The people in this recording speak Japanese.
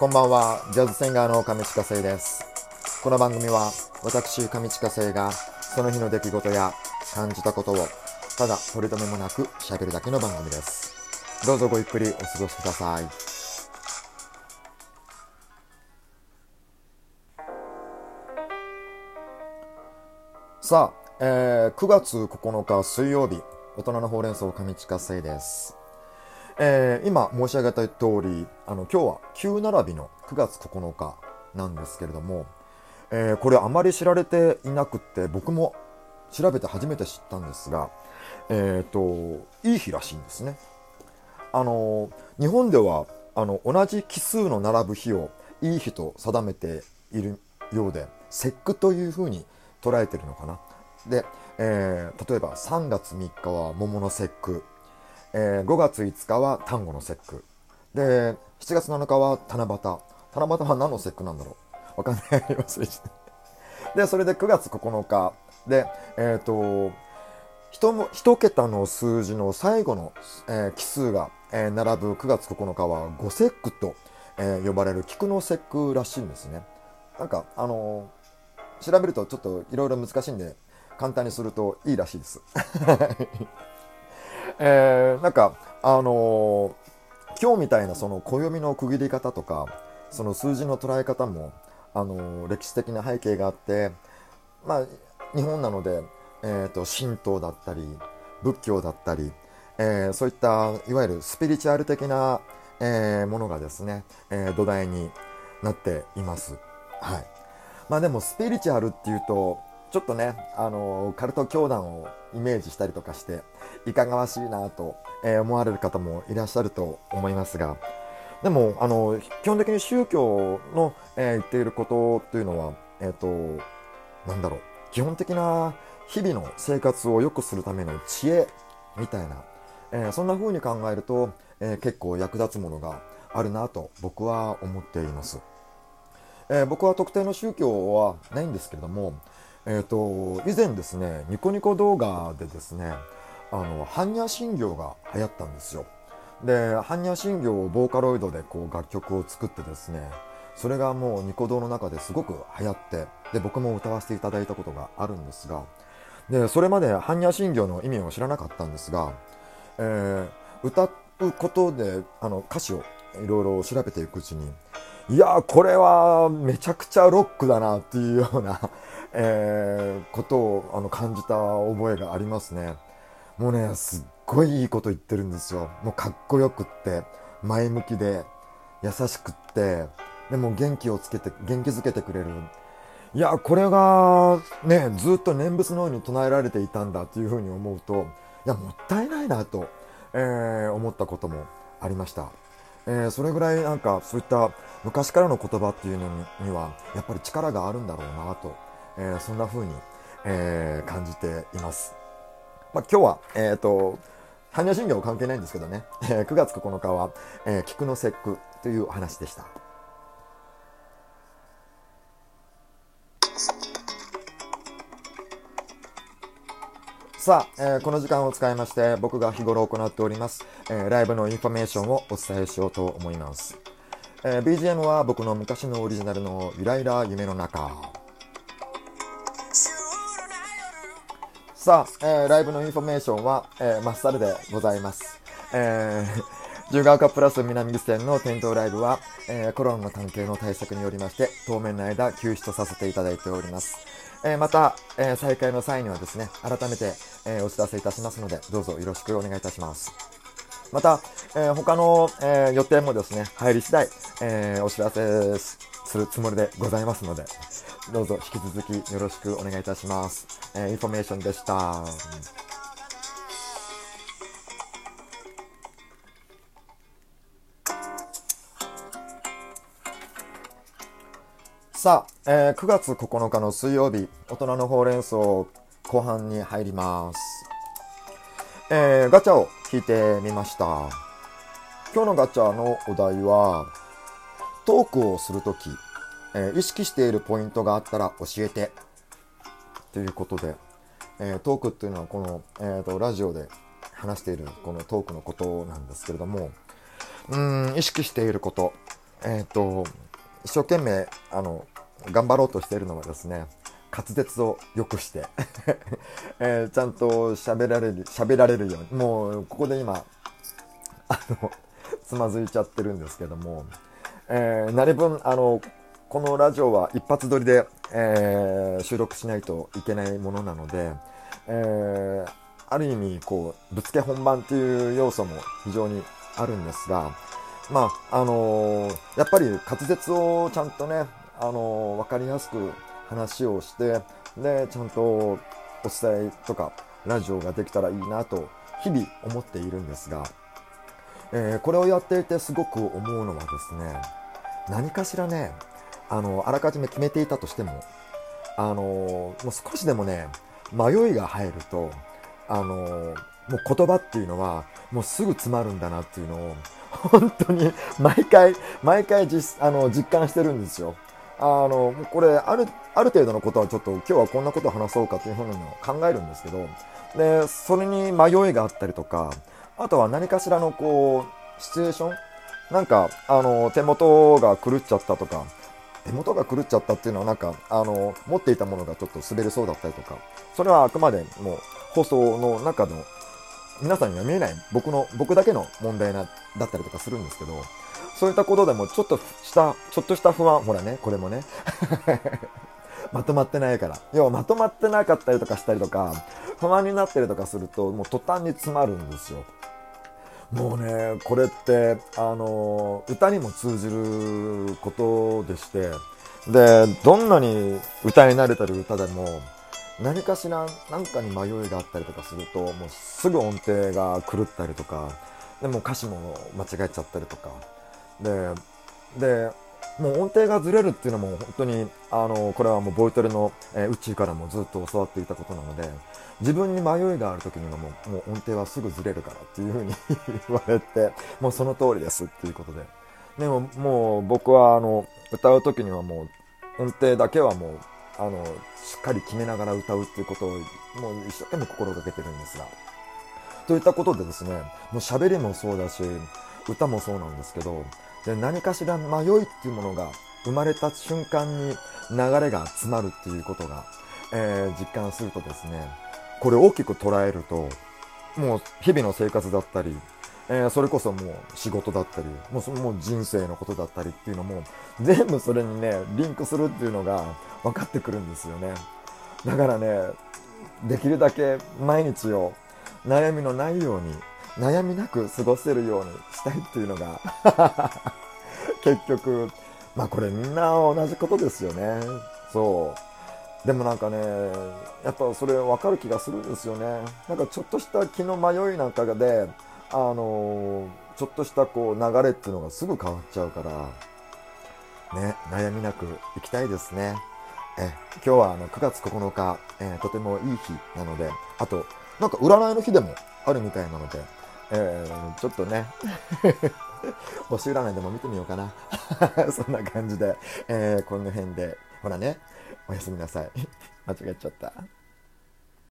こんばんは、ジャズシンガーの上地下生です。この番組は、私、上地下生が、その日の出来事や感じたことを、ただ取り留めもなく喋るだけの番組です。どうぞごゆっくりお過ごしください。さあ、えー9月9日水曜日、大人のほうれん草上地下生です。えー今申し上げた通り、あの今日は旧並びの9月9日なんですけれども、えーこれあまり知られていなくって僕も調べて初めて知ったんですが、えっ、といい日らしいんですね。あの日本ではあの同じ奇数の並ぶ日をいい日と定めているようで節句というふうに捉えてるのかな。で、えー例えば3月3日は桃の節句、えー5月5日は端午の節句。で7月7日は七夕。七夕は何の節句なんだろう。わかんない。忘れちゃった。でそれで9月9日。でえっ、と一も一桁の数字の最後の、えー奇数が、えー並ぶ9月9日は五節句と、えー呼ばれる菊の節句らしいんですね。なんかあのー調べるとちょっといろいろ難しいんで簡単にするといいらしいです。えーなんかあのー今日みたいなその暦の区切り方とかその数字の捉え方も、あのー歴史的な背景があってまあ日本なので、えー、と神道だったり仏教だったり、えーそういったいわゆるスピリチュアル的な、えーものがですね、えー土台になっています。はいまあでもスピリチュアルっていうとちょっとね、あのカルト教団をイメージしたりとかしていかがわしいなと、え思われる方もいらっしゃると思いますがでもあの基本的に宗教の、えー言っていることというのはえっ、となんだろう基本的な日々の生活を良くするための知恵みたいな、えーそんな風に考えると、え結構役立つものがあるなと僕は思っています。え僕は特定の宗教はないんですけれども、えー、と以前ですねニコニコ動画でですねあの般若心経が流行ったんですよ。で般若心経をボーカロイドでこう楽曲を作ってですねそれがもうニコ動の中ですごく流行ってで僕も歌わせていただいたことがあるんですがでそれまで般若心経の意味を知らなかったんですが、えー歌うことであの歌詞をいろいろ調べていくうちにいやーこれはめちゃくちゃロックだなっていうような、えーことをあの感じた覚えがありますね。もうねすっごいいいこと言ってるんですよ。もうかっこよくって前向きで優しくってでも元気をつけて元気づけてくれる。いやこれがねずっと念仏のように唱えられていたんだというふうに思うといやもったいないなと、えー思ったこともありました。えーそれぐらいなんかそういった昔からの言葉っていうのににはやっぱり力があるんだろうなと、えーそんな風に、えー感じています。まあ、今日は、えっ、と、般若心経関係ないんですけどね、えー9月9日は、えー菊の節句という話でした。さあ、えーこの時間を使いまして僕が日頃行っております、えーライブのインフォメーションをお伝えしようと思います、えー BGM は僕の昔のオリジナルのゆらゆら夢の中さあ、えーライブのインフォメーションは、えー、まっさらでございます。えー、十ヶ丘プラス南口店の店頭ライブは、えーコロナの関係の対策によりまして、当面の間休止とさせていただいております。えーまた、えー再開の際にはですね、改めて、えーお知らせいたしますので、どうぞよろしくお願いいたします。また、えー他の、えー予定もですね、入り次第、えーお知らせですするつもりでございますので、どうぞ引き続きよろしくお願いいたします。えーインフォメーションでした。さあ、えー9月9日の水曜日、大人のほうれん草後半に入ります。えーガチャを引いてみました。今日のガチャのお題は、トークをするとき、えー意識しているポイントがあったら教えて。ということで、えートークっていうのはこの、えーとラジオで話しているこのトークのことなんですけれども、うん、意識していること。えっ、と一生懸命あの頑張ろうとしているのはですね滑舌を良くして えー、ちゃんと喋られる喋られるようにもうここで今あのつまずいちゃってるんですけども、えー、なり分あのこのラジオは一発撮りで、えー、収録しないといけないものなので、えー、ある意味こうぶつけ本番っていう要素も非常にあるんですがまああのー、やっぱり滑舌をちゃんとね、あのー、分かりやすく話をしてでちゃんとお伝えとかラジオができたらいいなと日々思っているんですが、えー、これをやっていてすごく思うのはですね何かしらねあのあらかじめ決めていたとしてもあのもう少しでもね迷いが入るとあのもう言葉っていうのはもうすぐ詰まるんだなっていうのを本当に毎回毎回実あの実感してるんですよ。あのこれあるある程度のことはちょっと今日はこんなことを話そうかというふうに考えるんですけどでそれに迷いがあったりとかあとは何かしらのこうシチュエーションなんかあの手元が狂っちゃったとか手元が狂っちゃったっていうのはなんかあの持っていたものがちょっと滑りそうだったりとかそれはあくまでもう放送の中の皆さんには見えない僕の僕だけの問題なだったりとかするんですけどそういったことでもちょっとしたちょっとした不安ほらねこれもね。まとまってないから。要はまとまってなかったりとかしたりとか不安になったりとかするともう途端に詰まるんですよ。もうねこれってあの歌にも通じることでしてでどんなに歌い慣れてる歌でも何かしら何かに迷いがあったりとかするともうすぐ音程が狂ったりとかでも歌詞も間違えちゃったりとか。ででもう音程がずれるっていうのも本当にあのこれはもうボイトレの、えー、宇宙からもずっと教わっていたことなので自分に迷いがある時にはもうもう音程はすぐずれるからっていうふうに 言われてもうその通りですっていうことで。でももう僕はあの歌う時にはもう音程だけはもうあのしっかり決めながら歌うっていうことをもう一生懸命心がけてるんですが。といったことでですねもう喋りもそうだし歌もそうなんですけどで何かしら迷いっていうものが生まれた瞬間に流れが詰まるっていうことが、えー、実感するとですねこれ大きく捉えるともう日々の生活だったり、えー、それこそもう仕事だったりもうもう人生のことだったりっていうのも全部それにねリンクするっていうのが分かってくるんですよね。だからねできるだけ毎日を悩みのないように悩みなく過ごせるようにしたいっていうのが 結局まあこれみんな同じことですよね。そう。でもなんかねやっぱそれ分かる気がするんですよね。なんかちょっとした気の迷いなんかであのちょっとしたこう流れっていうのがすぐ変わっちゃうからね悩みなくいきたいですね。え今日はあの9月9日、えー、とてもいい日なのであとなんか占いの日でもあるみたいなのでえー、ちょっとね。星占いでも見てみようかな。そんな感じで、えー、この辺で、ほらね、おやすみなさい。間違えちゃった。